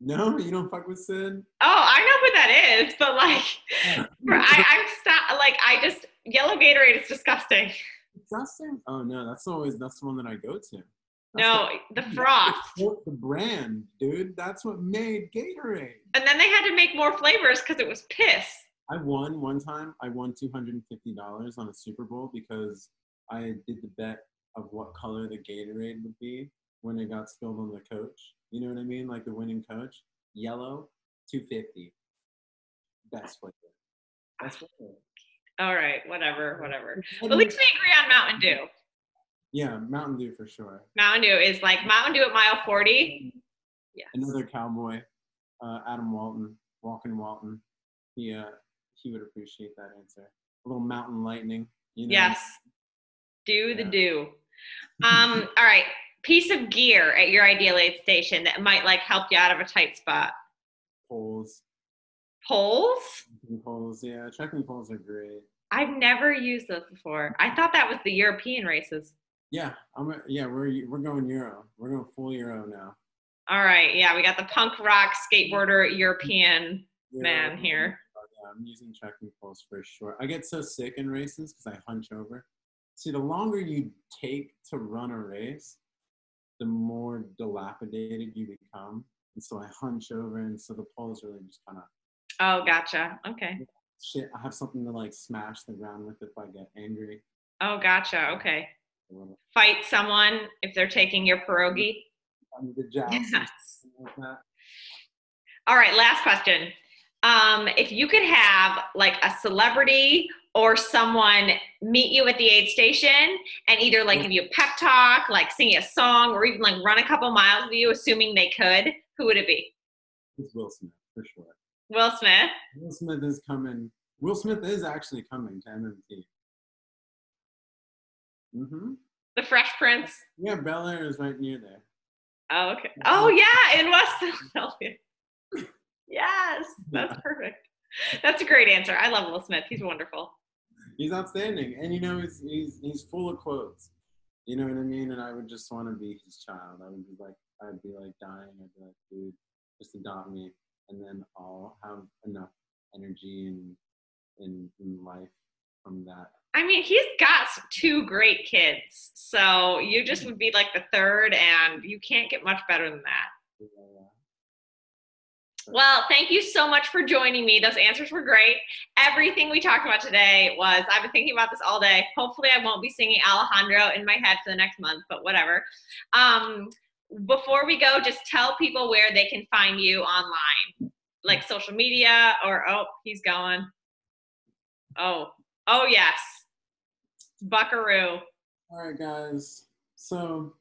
No, you don't fuck with Sid. Oh, I know who that is, but like, *laughs* I, I'm stop. Like, I just yellow Gatorade is disgusting. Disgusting. Oh no, that's always that's the one that I go to. That's No, the frost. The, the brand, dude. That's what made Gatorade. And then they had to make more flavors because it was piss. I won one time. I won two hundred and fifty dollars on a Super Bowl because I did the bet of what color the Gatorade would be when it got spilled on the coach. You know what I mean? Like the winning coach, yellow, two fifty. Best flavor. Best flavor. All right, whatever, whatever. But at least we agree on Mountain Dew. Yeah, Mountain Dew for sure. Mountain Dew is like Mountain Dew at mile 40. Yes. Another cowboy, uh, Adam Walton, Walking Walton. He uh, he would appreciate that answer. A little mountain lightning. You know? Yes. Do the Yeah. do. *laughs* Um, all right. Piece of gear at your ideal aid station that might like help you out of a tight spot. Poles. Poles? Trekking poles. Yeah, trekking poles are great. I've never used those before. I thought that was the European races. Yeah, I'm. A, yeah, we're we're going Euro. We're going full Euro now. All right. Yeah, we got the punk rock skateboarder European Euro, man here. Yeah, I'm using trekking poles for sure. I get so sick in races because I hunch over. See, the longer you take to run a race, the more dilapidated you become. And so I hunch over, and so the poles really just kind of Oh, gotcha. Okay. shit. I have something to like smash the ground with if I get angry. Oh, gotcha. Okay. Fight someone if they're taking your pierogi. I'm the joust. Yes. *laughs* like. All right, last question. Um, if you could have like a celebrity or someone meet you at the aid station and either like give you a pep talk, like sing you a song, or even like run a couple miles with you, assuming they could, who would it be? It's Will Smith for sure. Will Smith. Will Smith is coming. Will Smith is actually coming to MMT. Mm-hmm. The Fresh Prince. Yeah, Bel Air is right near there. Oh, okay. Oh, yeah, in West Philadelphia. *laughs* yes, that's perfect. That's a great answer. I love Will Smith. He's wonderful. He's outstanding, and you know he's he's he's full of quotes. You know what I mean? And I would just want to be his child. I would be like, I'd be like dying. I'd be like, dude, just adopt me, and then I'll have enough energy and in in life from that. I mean, he's got two great kids. So you just would be like the third, and you can't get much better than that. Yeah. Well, thank you so much for joining me. Those answers were great. Everything we talked about today was, I've been thinking about this all day. Hopefully, I won't be singing Alejandro in my head for the next month, but whatever. Um, before we go, just tell people where they can find you online, like social media or, oh, he's going. Oh, oh, yes. Buckaroo. All right, guys. So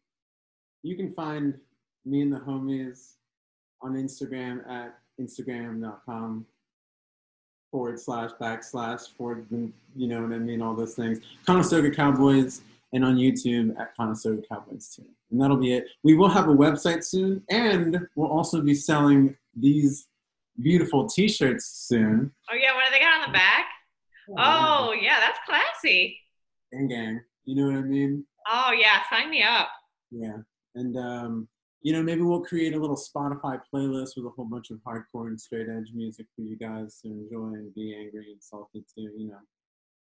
you can find me and the homies on Instagram at instagram.com forward slash backslash forward, you know what I mean, all those things. Conestoga Cowboys and on YouTube at Conestoga Cowboys too. And that'll be it. We will have a website soon and we'll also be selling these beautiful t-shirts soon. Oh, yeah. What do they got on the back? Oh, yeah. That's classy. Gang gang. You know what I mean? Oh, yeah. Sign me up. Yeah, and um, you know maybe we'll create a little Spotify playlist with a whole bunch of hardcore and straight edge music for you guys to enjoy and be angry and salty too. You know,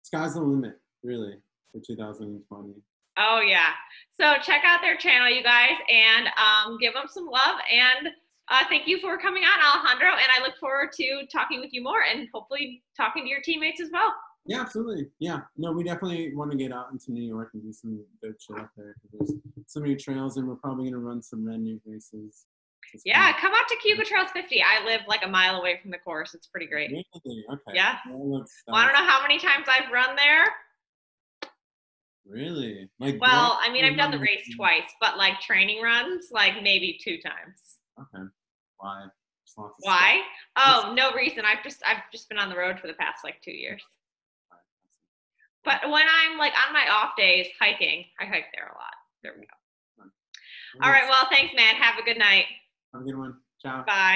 sky's the limit, really, for 2020. Oh yeah. So check out their channel, you guys, and um, give them some love. And uh, thank you for coming on, Alejandro. And I look forward to talking with you more and hopefully talking to your teammates as well. Yeah, absolutely. Yeah, no, we definitely want to get out into New York and do some good shit up there because there's so many trails, and we're probably gonna run some Red Newt races. Just Yeah, come out to Cayuga Trails 50. I live like a mile away from the course. It's pretty great. Really? Okay. Yeah. Well, I don't know how many times I've run there. Really? Like. Well, I mean, I've done the race twice, but like training runs, like maybe two times. Okay. Why? Why? Oh, no reason. I've just I've just been on the road for the past like two years. But when I'm like on my off days hiking, I hike there a lot. There we go. All right. Well, thanks, man. Have a good night. Have a good one. Ciao. Bye.